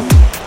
Thank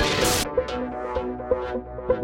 Thank you.